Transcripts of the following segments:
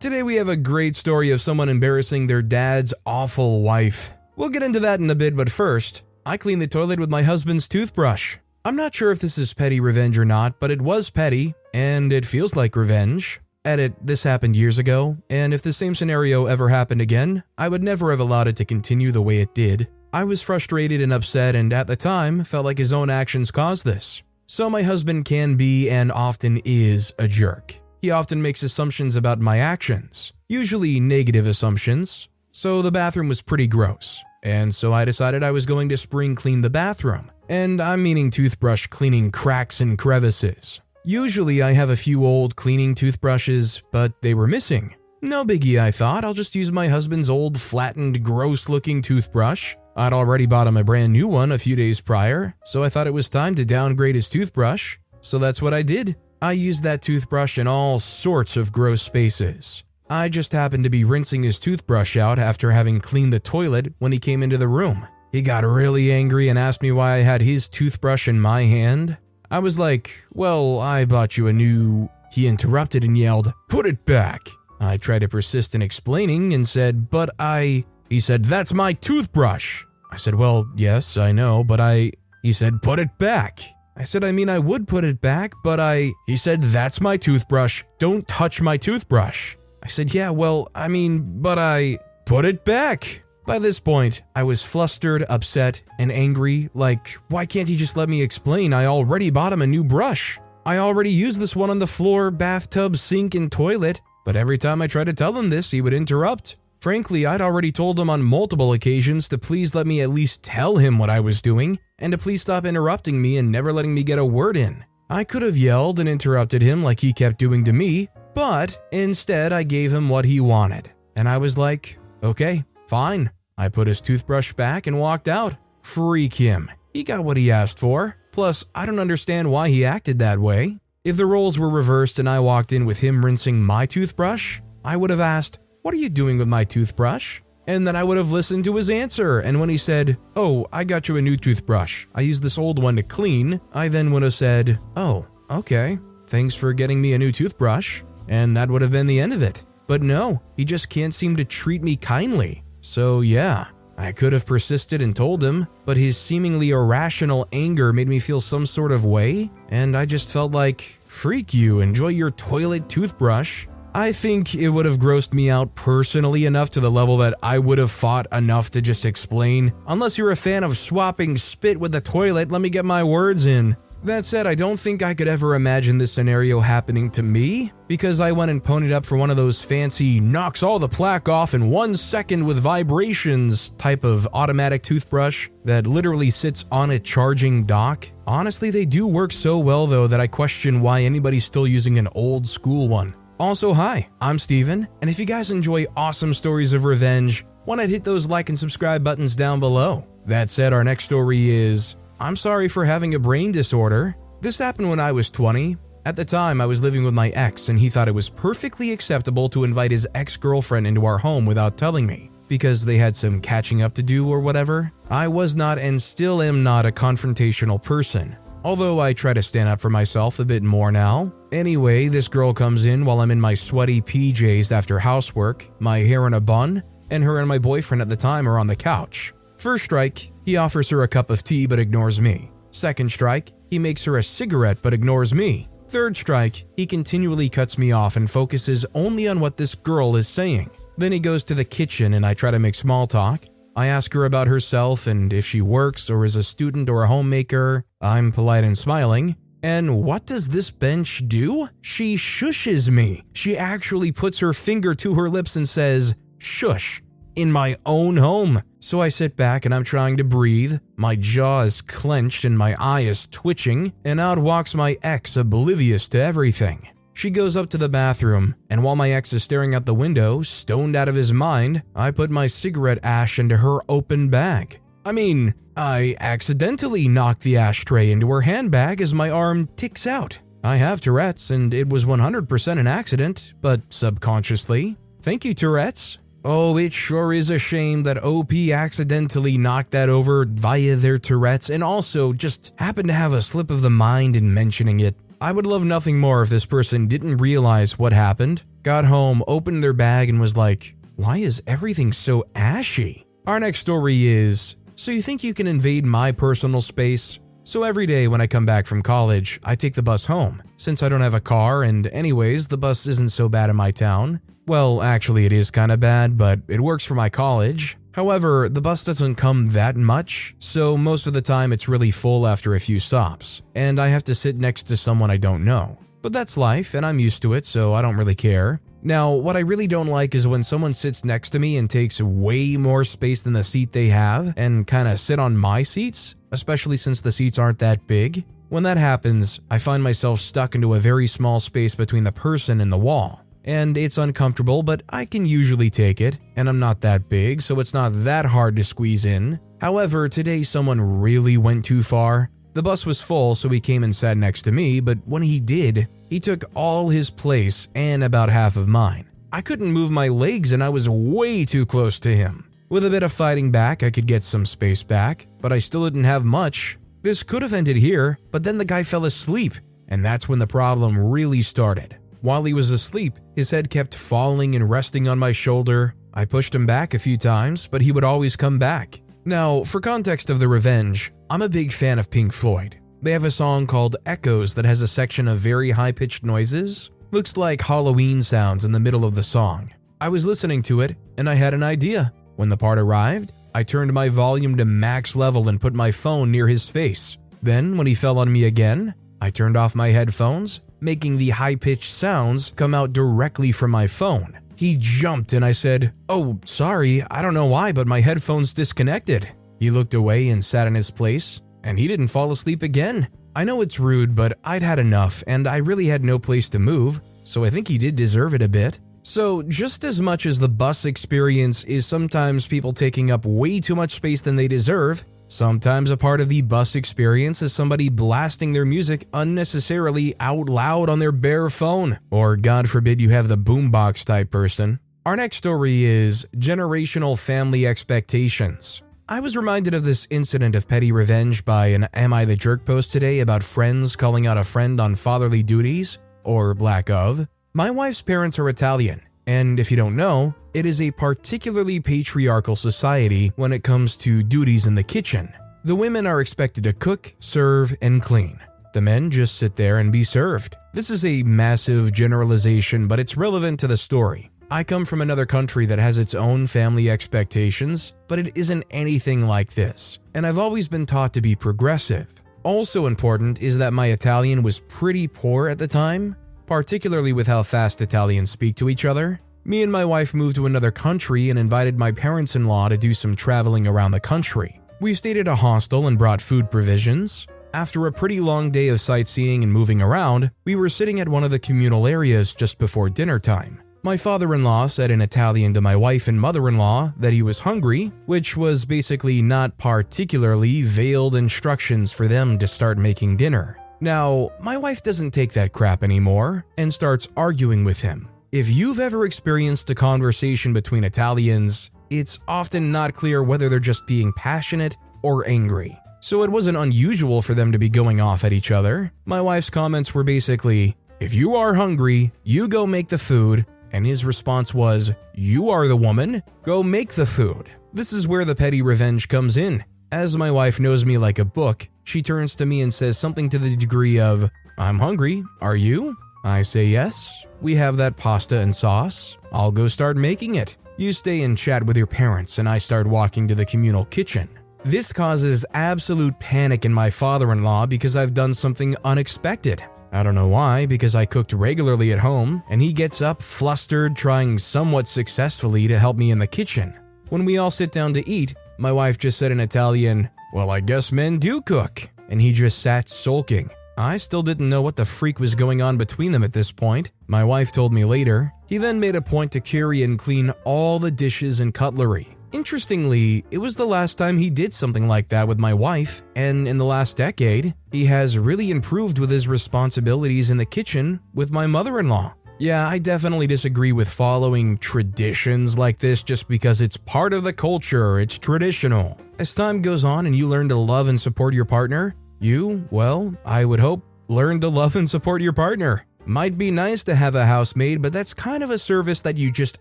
Today we have a great story of someone embarrassing their dad's awful wife. We'll get into that in a bit, but first, I cleaned the toilet with my husband's toothbrush. I'm not sure if this is petty revenge or not, but it was petty, and it feels like revenge. Edit, this happened years ago, and if the same scenario ever happened again, I would never have allowed it to continue the way it did. I was frustrated and upset, and at the time, felt like his own actions caused this. So, my husband can be and often is a jerk. He often makes assumptions about my actions, usually negative assumptions. So, the bathroom was pretty gross, and so I decided I was going to spring clean the bathroom. And I'm meaning toothbrush cleaning cracks and crevices. Usually I have a few old cleaning toothbrushes, but they were missing. No biggie, I thought. I'll just use my husband's old, flattened, gross looking toothbrush. I'd already bought him a brand new one a few days prior, so I thought it was time to downgrade his toothbrush. So that's what I did. I used that toothbrush in all sorts of gross spaces. I just happened to be rinsing his toothbrush out after having cleaned the toilet when he came into the room. He got really angry and asked me why I had his toothbrush in my hand. I was like, Well, I bought you a new. He interrupted and yelled, Put it back. I tried to persist in explaining and said, But I. He said, That's my toothbrush. I said, Well, yes, I know, but I. He said, Put it back. I said, I mean, I would put it back, but I. He said, That's my toothbrush. Don't touch my toothbrush. I said, Yeah, well, I mean, but I. Put it back. By this point, I was flustered, upset, and angry. Like, why can't he just let me explain? I already bought him a new brush. I already used this one on the floor, bathtub, sink, and toilet. But every time I tried to tell him this, he would interrupt. Frankly, I'd already told him on multiple occasions to please let me at least tell him what I was doing, and to please stop interrupting me and never letting me get a word in. I could have yelled and interrupted him like he kept doing to me, but instead I gave him what he wanted. And I was like, okay, fine. I put his toothbrush back and walked out. Freak him. He got what he asked for. Plus, I don't understand why he acted that way. If the roles were reversed and I walked in with him rinsing my toothbrush, I would have asked, What are you doing with my toothbrush? And then I would have listened to his answer. And when he said, Oh, I got you a new toothbrush, I used this old one to clean, I then would have said, Oh, okay, thanks for getting me a new toothbrush. And that would have been the end of it. But no, he just can't seem to treat me kindly. So, yeah, I could have persisted and told him, but his seemingly irrational anger made me feel some sort of way, and I just felt like, freak you, enjoy your toilet toothbrush. I think it would have grossed me out personally enough to the level that I would have fought enough to just explain. Unless you're a fan of swapping spit with the toilet, let me get my words in. That said, I don't think I could ever imagine this scenario happening to me, because I went and ponied up for one of those fancy knocks all the plaque off in one second with vibrations type of automatic toothbrush that literally sits on a charging dock. Honestly, they do work so well though that I question why anybody's still using an old school one. Also, hi, I'm Steven, and if you guys enjoy awesome stories of revenge, why not hit those like and subscribe buttons down below? That said, our next story is I'm sorry for having a brain disorder. This happened when I was 20. At the time, I was living with my ex, and he thought it was perfectly acceptable to invite his ex girlfriend into our home without telling me, because they had some catching up to do or whatever. I was not and still am not a confrontational person, although I try to stand up for myself a bit more now. Anyway, this girl comes in while I'm in my sweaty PJs after housework, my hair in a bun, and her and my boyfriend at the time are on the couch. First strike, he offers her a cup of tea but ignores me. Second strike, he makes her a cigarette but ignores me. Third strike, he continually cuts me off and focuses only on what this girl is saying. Then he goes to the kitchen and I try to make small talk. I ask her about herself and if she works or is a student or a homemaker. I'm polite and smiling. And what does this bench do? She shushes me. She actually puts her finger to her lips and says, Shush in my own home. So I sit back and I'm trying to breathe. My jaw is clenched and my eye is twitching, and out walks my ex, oblivious to everything. She goes up to the bathroom, and while my ex is staring out the window, stoned out of his mind, I put my cigarette ash into her open bag. I mean, I accidentally knocked the ashtray into her handbag as my arm ticks out. I have Tourette's, and it was 100% an accident, but subconsciously. Thank you, Tourette's. Oh, it sure is a shame that OP accidentally knocked that over via their Tourette's and also just happened to have a slip of the mind in mentioning it. I would love nothing more if this person didn't realize what happened, got home, opened their bag, and was like, Why is everything so ashy? Our next story is So you think you can invade my personal space? So every day when I come back from college, I take the bus home. Since I don't have a car, and anyways, the bus isn't so bad in my town. Well, actually, it is kinda bad, but it works for my college. However, the bus doesn't come that much, so most of the time it's really full after a few stops, and I have to sit next to someone I don't know. But that's life, and I'm used to it, so I don't really care. Now, what I really don't like is when someone sits next to me and takes way more space than the seat they have and kind of sit on my seats, especially since the seats aren't that big. When that happens, I find myself stuck into a very small space between the person and the wall. And it's uncomfortable, but I can usually take it, and I'm not that big, so it's not that hard to squeeze in. However, today someone really went too far. The bus was full, so he came and sat next to me, but when he did, he took all his place and about half of mine. I couldn't move my legs and I was way too close to him. With a bit of fighting back, I could get some space back, but I still didn't have much. This could have ended here, but then the guy fell asleep, and that's when the problem really started. While he was asleep, his head kept falling and resting on my shoulder. I pushed him back a few times, but he would always come back. Now, for context of the revenge, I'm a big fan of Pink Floyd. They have a song called Echoes that has a section of very high pitched noises. Looks like Halloween sounds in the middle of the song. I was listening to it, and I had an idea. When the part arrived, I turned my volume to max level and put my phone near his face. Then, when he fell on me again, I turned off my headphones, making the high pitched sounds come out directly from my phone. He jumped and I said, Oh, sorry, I don't know why, but my headphones disconnected. He looked away and sat in his place, and he didn't fall asleep again. I know it's rude, but I'd had enough, and I really had no place to move, so I think he did deserve it a bit. So, just as much as the bus experience is sometimes people taking up way too much space than they deserve, sometimes a part of the bus experience is somebody blasting their music unnecessarily out loud on their bare phone, or God forbid you have the boombox type person. Our next story is generational family expectations. I was reminded of this incident of petty revenge by an Am I the Jerk post today about friends calling out a friend on fatherly duties, or lack of. My wife's parents are Italian, and if you don't know, it is a particularly patriarchal society when it comes to duties in the kitchen. The women are expected to cook, serve, and clean. The men just sit there and be served. This is a massive generalization, but it's relevant to the story. I come from another country that has its own family expectations, but it isn't anything like this, and I've always been taught to be progressive. Also important is that my Italian was pretty poor at the time, particularly with how fast Italians speak to each other. Me and my wife moved to another country and invited my parents in law to do some traveling around the country. We stayed at a hostel and brought food provisions. After a pretty long day of sightseeing and moving around, we were sitting at one of the communal areas just before dinner time. My father in law said in Italian to my wife and mother in law that he was hungry, which was basically not particularly veiled instructions for them to start making dinner. Now, my wife doesn't take that crap anymore and starts arguing with him. If you've ever experienced a conversation between Italians, it's often not clear whether they're just being passionate or angry. So it wasn't unusual for them to be going off at each other. My wife's comments were basically, if you are hungry, you go make the food, and his response was, You are the woman, go make the food. This is where the petty revenge comes in. As my wife knows me like a book, she turns to me and says something to the degree of, I'm hungry, are you? I say yes. We have that pasta and sauce. I'll go start making it. You stay and chat with your parents, and I start walking to the communal kitchen. This causes absolute panic in my father in law because I've done something unexpected. I don't know why, because I cooked regularly at home, and he gets up flustered, trying somewhat successfully to help me in the kitchen. When we all sit down to eat, my wife just said in Italian, Well, I guess men do cook. And he just sat sulking. I still didn't know what the freak was going on between them at this point. My wife told me later. He then made a point to carry and clean all the dishes and cutlery. Interestingly, it was the last time he did something like that with my wife, and in the last decade, he has really improved with his responsibilities in the kitchen with my mother in law. Yeah, I definitely disagree with following traditions like this just because it's part of the culture, it's traditional. As time goes on and you learn to love and support your partner, you, well, I would hope Learn to love and support your partner. Might be nice to have a housemaid, but that's kind of a service that you just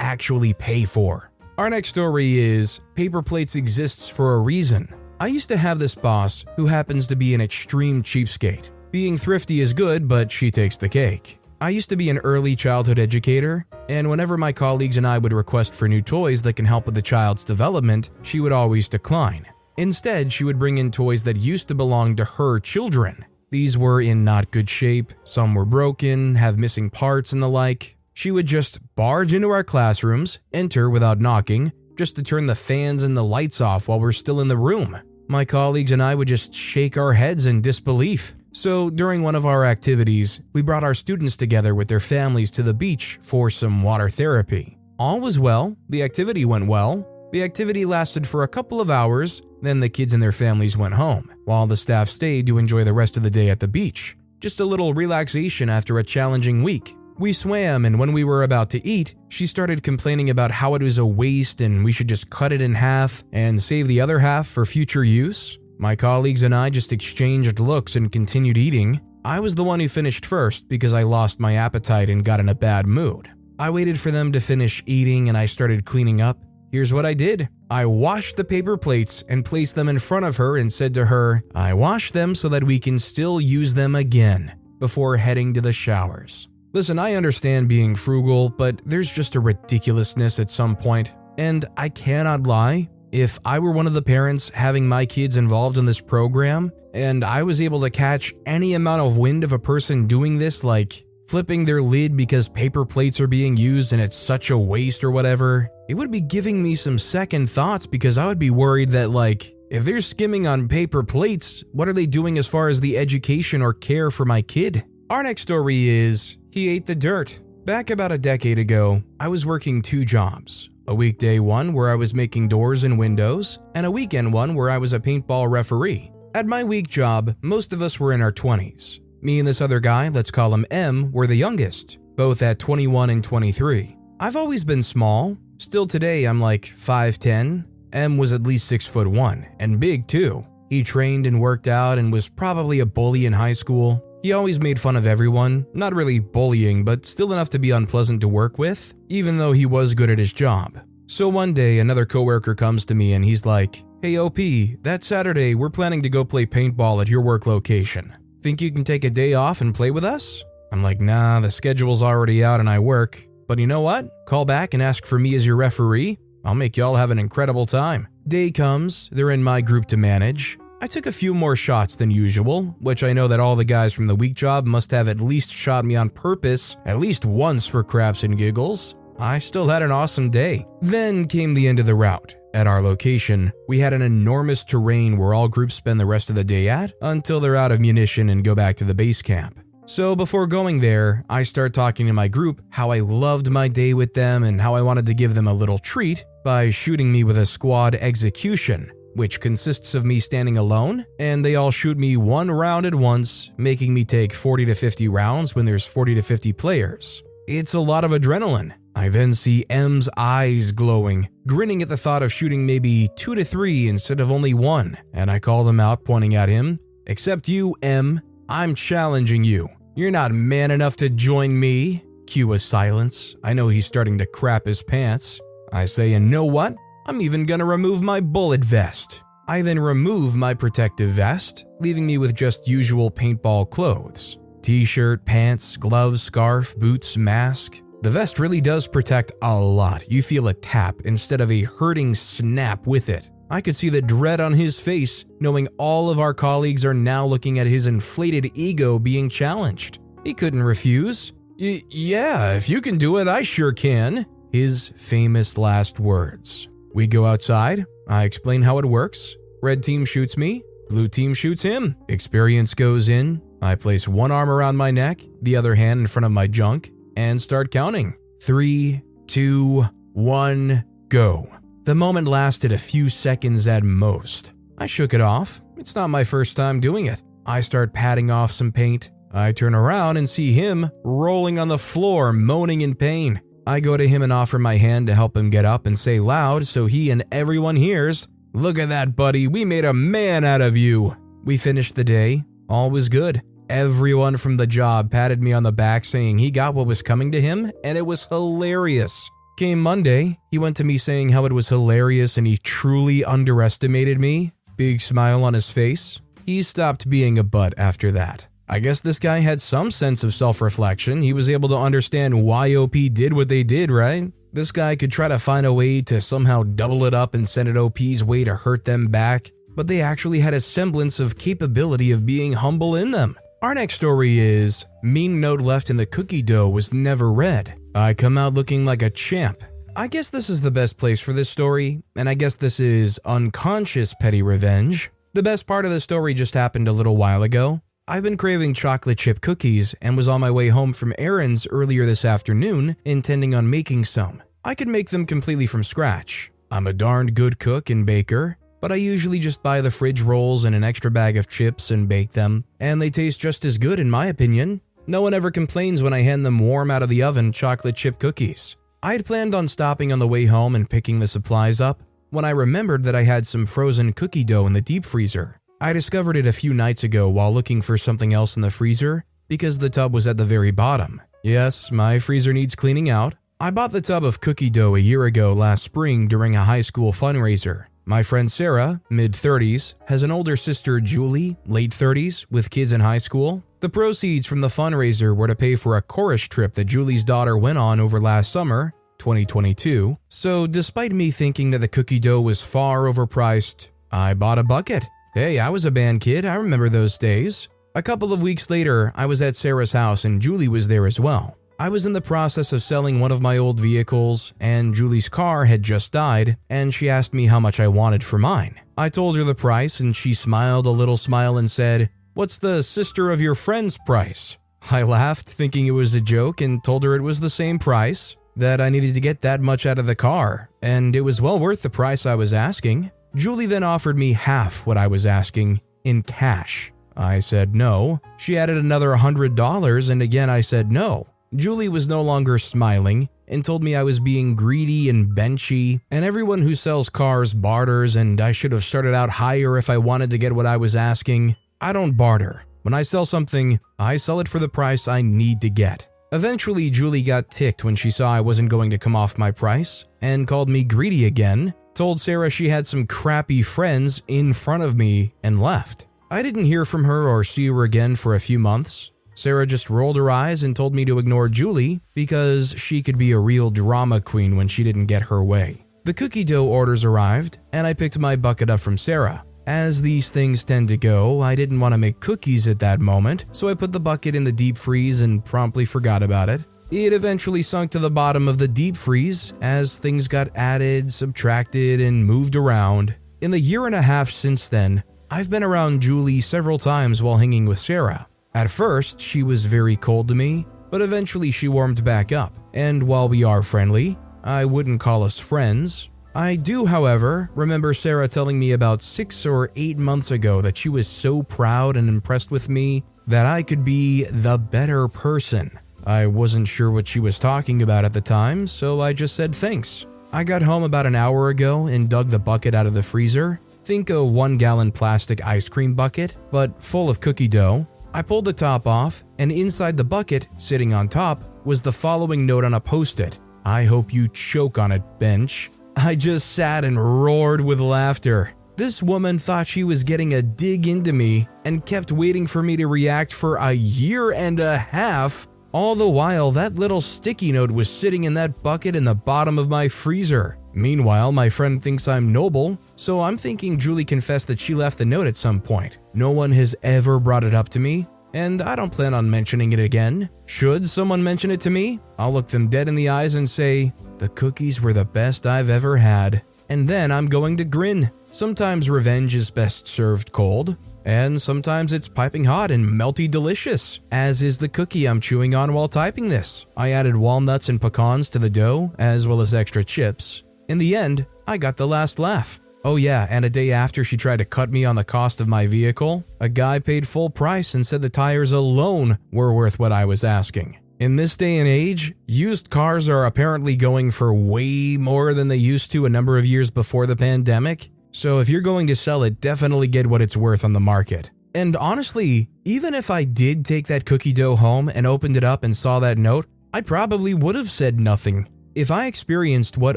actually pay for. Our next story is Paper Plates exists for a reason. I used to have this boss who happens to be an extreme cheapskate. Being thrifty is good, but she takes the cake. I used to be an early childhood educator, and whenever my colleagues and I would request for new toys that can help with the child's development, she would always decline. Instead, she would bring in toys that used to belong to her children. These were in not good shape, some were broken, have missing parts, and the like. She would just barge into our classrooms, enter without knocking, just to turn the fans and the lights off while we're still in the room. My colleagues and I would just shake our heads in disbelief. So, during one of our activities, we brought our students together with their families to the beach for some water therapy. All was well, the activity went well. The activity lasted for a couple of hours, then the kids and their families went home, while the staff stayed to enjoy the rest of the day at the beach. Just a little relaxation after a challenging week. We swam, and when we were about to eat, she started complaining about how it was a waste and we should just cut it in half and save the other half for future use. My colleagues and I just exchanged looks and continued eating. I was the one who finished first because I lost my appetite and got in a bad mood. I waited for them to finish eating and I started cleaning up. Here's what I did I washed the paper plates and placed them in front of her and said to her, I washed them so that we can still use them again before heading to the showers. Listen, I understand being frugal, but there's just a ridiculousness at some point, and I cannot lie, if I were one of the parents having my kids involved in this program, and I was able to catch any amount of wind of a person doing this, like flipping their lid because paper plates are being used and it's such a waste or whatever, it would be giving me some second thoughts because I would be worried that, like, if they're skimming on paper plates, what are they doing as far as the education or care for my kid? Our next story is He Ate the Dirt. Back about a decade ago, I was working two jobs a weekday one where I was making doors and windows, and a weekend one where I was a paintball referee. At my week job, most of us were in our 20s. Me and this other guy, let's call him M, were the youngest, both at 21 and 23. I've always been small. Still today, I'm like 5'10. M was at least 6 foot 1, and big too. He trained and worked out and was probably a bully in high school. He always made fun of everyone, not really bullying, but still enough to be unpleasant to work with, even though he was good at his job. So one day, another coworker comes to me and he's like, Hey OP, that Saturday we're planning to go play paintball at your work location. Think you can take a day off and play with us? I'm like, nah, the schedule's already out and I work. But you know what? Call back and ask for me as your referee. I'll make y'all have an incredible time. Day comes, they're in my group to manage. I took a few more shots than usual, which I know that all the guys from the week job must have at least shot me on purpose at least once for craps and giggles. I still had an awesome day. Then came the end of the route. At our location, we had an enormous terrain where all groups spend the rest of the day at until they're out of munition and go back to the base camp. So before going there, I start talking to my group how I loved my day with them and how I wanted to give them a little treat by shooting me with a squad execution which consists of me standing alone, and they all shoot me one round at once, making me take 40 to 50 rounds when there's 40 to 50 players. It's a lot of adrenaline. I then see M's eyes glowing, grinning at the thought of shooting maybe two to three instead of only one, and I called him out, pointing at him. Except you, M, I'm challenging you. You're not man enough to join me. Cue a silence. I know he's starting to crap his pants. I say, and know what? I'm even gonna remove my bullet vest. I then remove my protective vest, leaving me with just usual paintball clothes t shirt, pants, gloves, scarf, boots, mask. The vest really does protect a lot. You feel a tap instead of a hurting snap with it. I could see the dread on his face, knowing all of our colleagues are now looking at his inflated ego being challenged. He couldn't refuse. Y- yeah, if you can do it, I sure can. His famous last words. We go outside. I explain how it works. Red team shoots me. Blue team shoots him. Experience goes in. I place one arm around my neck, the other hand in front of my junk, and start counting. Three, two, one, go. The moment lasted a few seconds at most. I shook it off. It's not my first time doing it. I start patting off some paint. I turn around and see him rolling on the floor, moaning in pain. I go to him and offer my hand to help him get up and say loud so he and everyone hears, Look at that, buddy, we made a man out of you. We finished the day. All was good. everyone from the job patted me on the back saying he got what was coming to him, and it was hilarious. Came Monday, he went to me saying how it was hilarious and he truly underestimated me. Big smile on his face. He stopped being a butt after that. I guess this guy had some sense of self reflection. He was able to understand why OP did what they did, right? This guy could try to find a way to somehow double it up and send it OP's way to hurt them back, but they actually had a semblance of capability of being humble in them. Our next story is Mean note left in the cookie dough was never read. I come out looking like a champ. I guess this is the best place for this story, and I guess this is unconscious petty revenge. The best part of the story just happened a little while ago. I've been craving chocolate chip cookies and was on my way home from errands earlier this afternoon, intending on making some. I could make them completely from scratch. I'm a darned good cook and baker, but I usually just buy the fridge rolls and an extra bag of chips and bake them, and they taste just as good in my opinion. No one ever complains when I hand them warm out of the oven chocolate chip cookies. I had planned on stopping on the way home and picking the supplies up when I remembered that I had some frozen cookie dough in the deep freezer. I discovered it a few nights ago while looking for something else in the freezer because the tub was at the very bottom. Yes, my freezer needs cleaning out. I bought the tub of cookie dough a year ago last spring during a high school fundraiser. My friend Sarah, mid 30s, has an older sister Julie, late 30s, with kids in high school. The proceeds from the fundraiser were to pay for a chorus trip that Julie's daughter went on over last summer, 2022. So, despite me thinking that the cookie dough was far overpriced, I bought a bucket. Hey, I was a band kid, I remember those days. A couple of weeks later, I was at Sarah's house and Julie was there as well. I was in the process of selling one of my old vehicles, and Julie's car had just died, and she asked me how much I wanted for mine. I told her the price, and she smiled a little smile and said, What's the sister of your friend's price? I laughed, thinking it was a joke, and told her it was the same price, that I needed to get that much out of the car, and it was well worth the price I was asking. Julie then offered me half what I was asking in cash. I said no. She added another $100, and again I said no. Julie was no longer smiling and told me I was being greedy and benchy, and everyone who sells cars barters, and I should have started out higher if I wanted to get what I was asking. I don't barter. When I sell something, I sell it for the price I need to get. Eventually, Julie got ticked when she saw I wasn't going to come off my price and called me greedy again told Sarah she had some crappy friends in front of me, and left. I didn't hear from her or see her again for a few months. Sarah just rolled her eyes and told me to ignore Julie because she could be a real drama queen when she didn't get her way. The cookie dough orders arrived, and I picked my bucket up from Sarah. As these things tend to go, I didn't want to make cookies at that moment, so I put the bucket in the deep freeze and promptly forgot about it. It eventually sunk to the bottom of the deep freeze as things got added, subtracted, and moved around. In the year and a half since then, I've been around Julie several times while hanging with Sarah. At first, she was very cold to me, but eventually she warmed back up. And while we are friendly, I wouldn't call us friends. I do, however, remember Sarah telling me about six or eight months ago that she was so proud and impressed with me that I could be the better person. I wasn't sure what she was talking about at the time, so I just said thanks. I got home about an hour ago and dug the bucket out of the freezer. Think a one gallon plastic ice cream bucket, but full of cookie dough. I pulled the top off, and inside the bucket, sitting on top, was the following note on a post it I hope you choke on it, bench. I just sat and roared with laughter. This woman thought she was getting a dig into me and kept waiting for me to react for a year and a half all the while, that little sticky note was sitting in that bucket in the bottom of my freezer. Meanwhile, my friend thinks I'm noble, so I'm thinking Julie confessed that she left the note at some point. No one has ever brought it up to me, and I don't plan on mentioning it again. Should someone mention it to me, I'll look them dead in the eyes and say, The cookies were the best I've ever had. And then I'm going to grin. Sometimes revenge is best served cold. And sometimes it's piping hot and melty delicious, as is the cookie I'm chewing on while typing this. I added walnuts and pecans to the dough, as well as extra chips. In the end, I got the last laugh. Oh, yeah, and a day after she tried to cut me on the cost of my vehicle, a guy paid full price and said the tires alone were worth what I was asking. In this day and age, used cars are apparently going for way more than they used to a number of years before the pandemic, so if you're going to sell it, definitely get what it's worth on the market. And honestly, even if I did take that cookie dough home and opened it up and saw that note, I probably would have said nothing. If I experienced what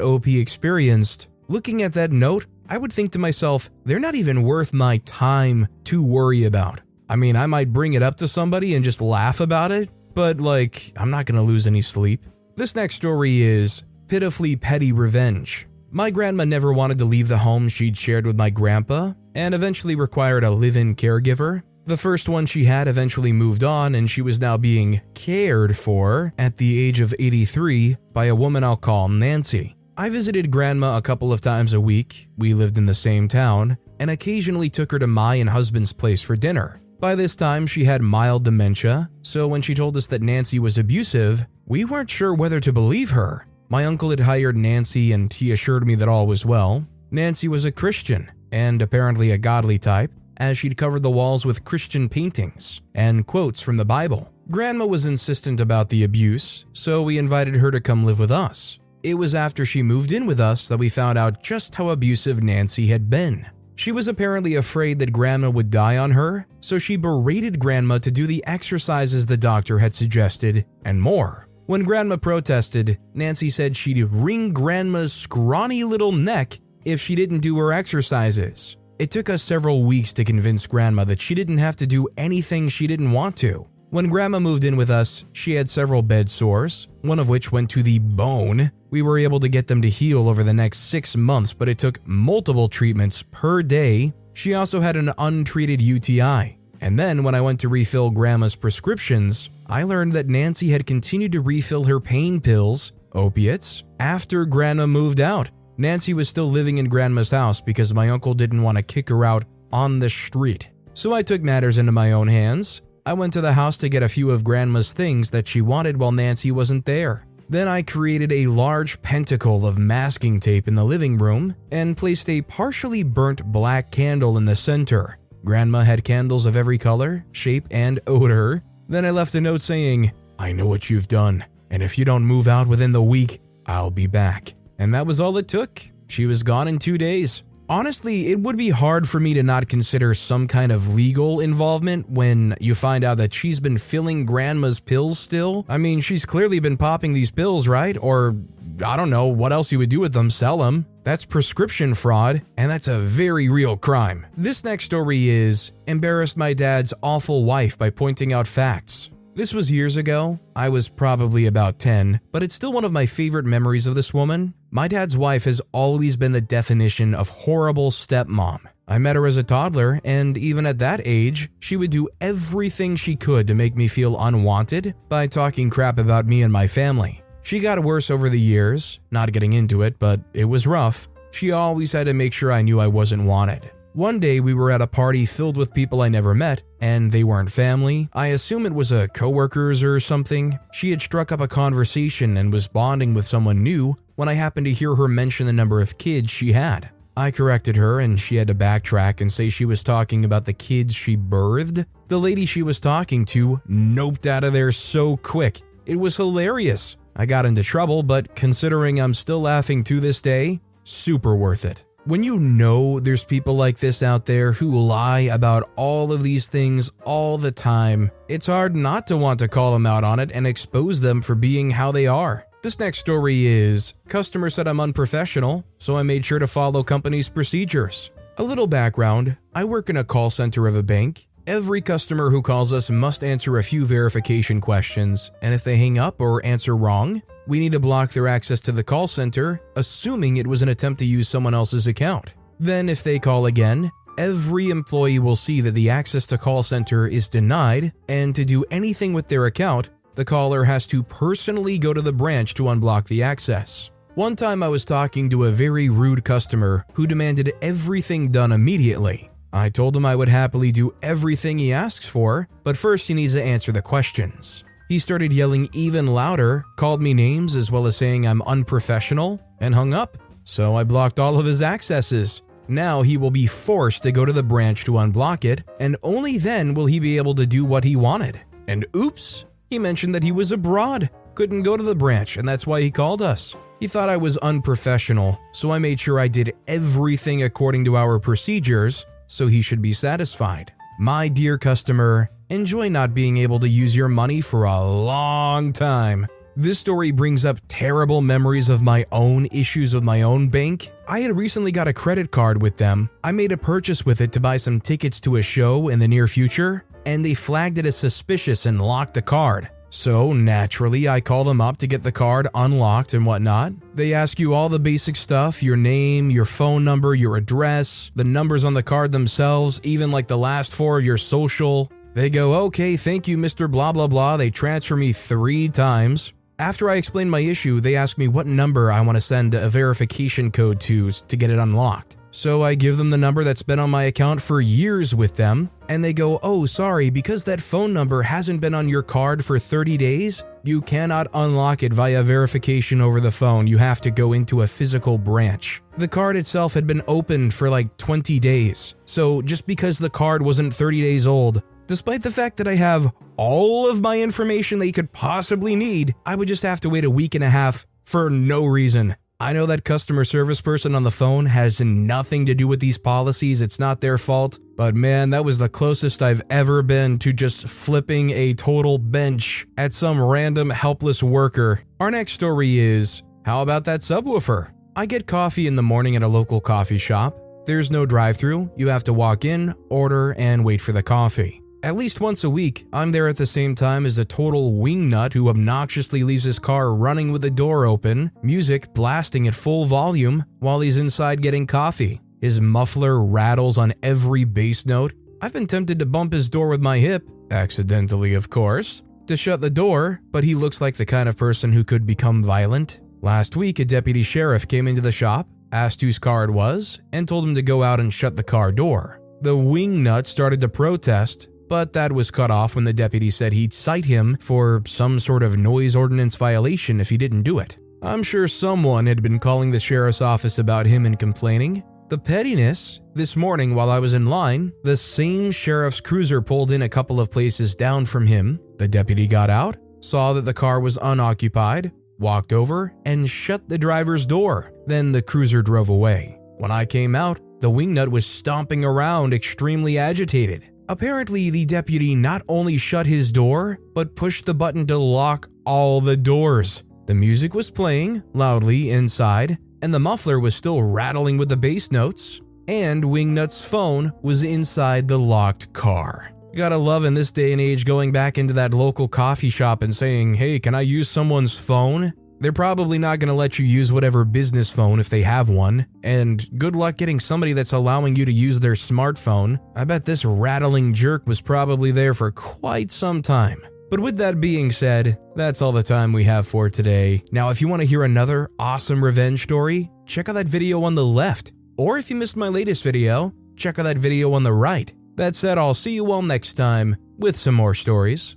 OP experienced, looking at that note, I would think to myself, they're not even worth my time to worry about. I mean, I might bring it up to somebody and just laugh about it, but like, I'm not gonna lose any sleep. This next story is Pitifully Petty Revenge. My grandma never wanted to leave the home she'd shared with my grandpa and eventually required a live in caregiver. The first one she had eventually moved on, and she was now being cared for at the age of 83 by a woman I'll call Nancy. I visited grandma a couple of times a week, we lived in the same town, and occasionally took her to my and husband's place for dinner. By this time, she had mild dementia, so when she told us that Nancy was abusive, we weren't sure whether to believe her. My uncle had hired Nancy and he assured me that all was well. Nancy was a Christian, and apparently a godly type, as she'd covered the walls with Christian paintings and quotes from the Bible. Grandma was insistent about the abuse, so we invited her to come live with us. It was after she moved in with us that we found out just how abusive Nancy had been. She was apparently afraid that Grandma would die on her, so she berated Grandma to do the exercises the doctor had suggested and more. When Grandma protested, Nancy said she'd wring Grandma's scrawny little neck if she didn't do her exercises. It took us several weeks to convince Grandma that she didn't have to do anything she didn't want to. When Grandma moved in with us, she had several bed sores, one of which went to the bone. We were able to get them to heal over the next six months, but it took multiple treatments per day. She also had an untreated UTI. And then, when I went to refill Grandma's prescriptions, I learned that Nancy had continued to refill her pain pills, opiates, after Grandma moved out. Nancy was still living in Grandma's house because my uncle didn't want to kick her out on the street. So I took matters into my own hands. I went to the house to get a few of Grandma's things that she wanted while Nancy wasn't there. Then I created a large pentacle of masking tape in the living room and placed a partially burnt black candle in the center. Grandma had candles of every color, shape, and odor. Then I left a note saying, I know what you've done, and if you don't move out within the week, I'll be back. And that was all it took. She was gone in two days. Honestly, it would be hard for me to not consider some kind of legal involvement when you find out that she's been filling grandma's pills still. I mean, she's clearly been popping these pills, right? Or I don't know what else you would do with them, sell them. That's prescription fraud, and that's a very real crime. This next story is embarrassed my dad's awful wife by pointing out facts. This was years ago. I was probably about 10, but it's still one of my favorite memories of this woman. My dad's wife has always been the definition of horrible stepmom. I met her as a toddler, and even at that age, she would do everything she could to make me feel unwanted by talking crap about me and my family. She got worse over the years, not getting into it, but it was rough. She always had to make sure I knew I wasn't wanted. One day we were at a party filled with people I never met, and they weren't family. I assume it was a coworkers or something. She had struck up a conversation and was bonding with someone new when I happened to hear her mention the number of kids she had. I corrected her and she had to backtrack and say she was talking about the kids she birthed. The lady she was talking to noped out of there so quick. It was hilarious. I got into trouble, but considering I'm still laughing to this day, super worth it. When you know there's people like this out there who lie about all of these things all the time, it's hard not to want to call them out on it and expose them for being how they are. This next story is Customer said I'm unprofessional, so I made sure to follow company's procedures. A little background I work in a call center of a bank. Every customer who calls us must answer a few verification questions, and if they hang up or answer wrong, we need to block their access to the call center, assuming it was an attempt to use someone else's account. Then, if they call again, every employee will see that the access to call center is denied, and to do anything with their account, the caller has to personally go to the branch to unblock the access. One time I was talking to a very rude customer who demanded everything done immediately. I told him I would happily do everything he asks for, but first he needs to answer the questions. He started yelling even louder, called me names as well as saying I'm unprofessional, and hung up. So I blocked all of his accesses. Now he will be forced to go to the branch to unblock it, and only then will he be able to do what he wanted. And oops, he mentioned that he was abroad, couldn't go to the branch, and that's why he called us. He thought I was unprofessional, so I made sure I did everything according to our procedures, so he should be satisfied. My dear customer, enjoy not being able to use your money for a long time. This story brings up terrible memories of my own issues with my own bank. I had recently got a credit card with them. I made a purchase with it to buy some tickets to a show in the near future, and they flagged it as suspicious and locked the card. So, naturally, I call them up to get the card unlocked and whatnot. They ask you all the basic stuff your name, your phone number, your address, the numbers on the card themselves, even like the last four of your social. They go, okay, thank you, Mr. Blah, blah, blah. They transfer me three times. After I explain my issue, they ask me what number I want to send a verification code to to get it unlocked. So I give them the number that's been on my account for years with them, and they go, Oh, sorry, because that phone number hasn't been on your card for 30 days, you cannot unlock it via verification over the phone. You have to go into a physical branch. The card itself had been opened for like 20 days, so just because the card wasn't 30 days old, Despite the fact that I have all of my information they could possibly need, I would just have to wait a week and a half for no reason. I know that customer service person on the phone has nothing to do with these policies, it's not their fault, but man, that was the closest I've ever been to just flipping a total bench at some random helpless worker. Our next story is how about that subwoofer? I get coffee in the morning at a local coffee shop. There's no drive through, you have to walk in, order, and wait for the coffee. At least once a week, I'm there at the same time as a total wingnut who obnoxiously leaves his car running with the door open, music blasting at full volume while he's inside getting coffee. His muffler rattles on every bass note. I've been tempted to bump his door with my hip, accidentally, of course, to shut the door, but he looks like the kind of person who could become violent. Last week, a deputy sheriff came into the shop, asked whose car it was, and told him to go out and shut the car door. The wingnut started to protest, but that was cut off when the deputy said he'd cite him for some sort of noise ordinance violation if he didn't do it. I'm sure someone had been calling the sheriff's office about him and complaining. The pettiness, this morning while I was in line, the same sheriff's cruiser pulled in a couple of places down from him. The deputy got out, saw that the car was unoccupied, walked over, and shut the driver's door. Then the cruiser drove away. When I came out, the wingnut was stomping around, extremely agitated. Apparently, the deputy not only shut his door, but pushed the button to lock all the doors. The music was playing loudly inside, and the muffler was still rattling with the bass notes, and Wingnut's phone was inside the locked car. You gotta love in this day and age going back into that local coffee shop and saying, hey, can I use someone's phone? They're probably not going to let you use whatever business phone if they have one, and good luck getting somebody that's allowing you to use their smartphone. I bet this rattling jerk was probably there for quite some time. But with that being said, that's all the time we have for today. Now, if you want to hear another awesome revenge story, check out that video on the left. Or if you missed my latest video, check out that video on the right. That said, I'll see you all next time with some more stories.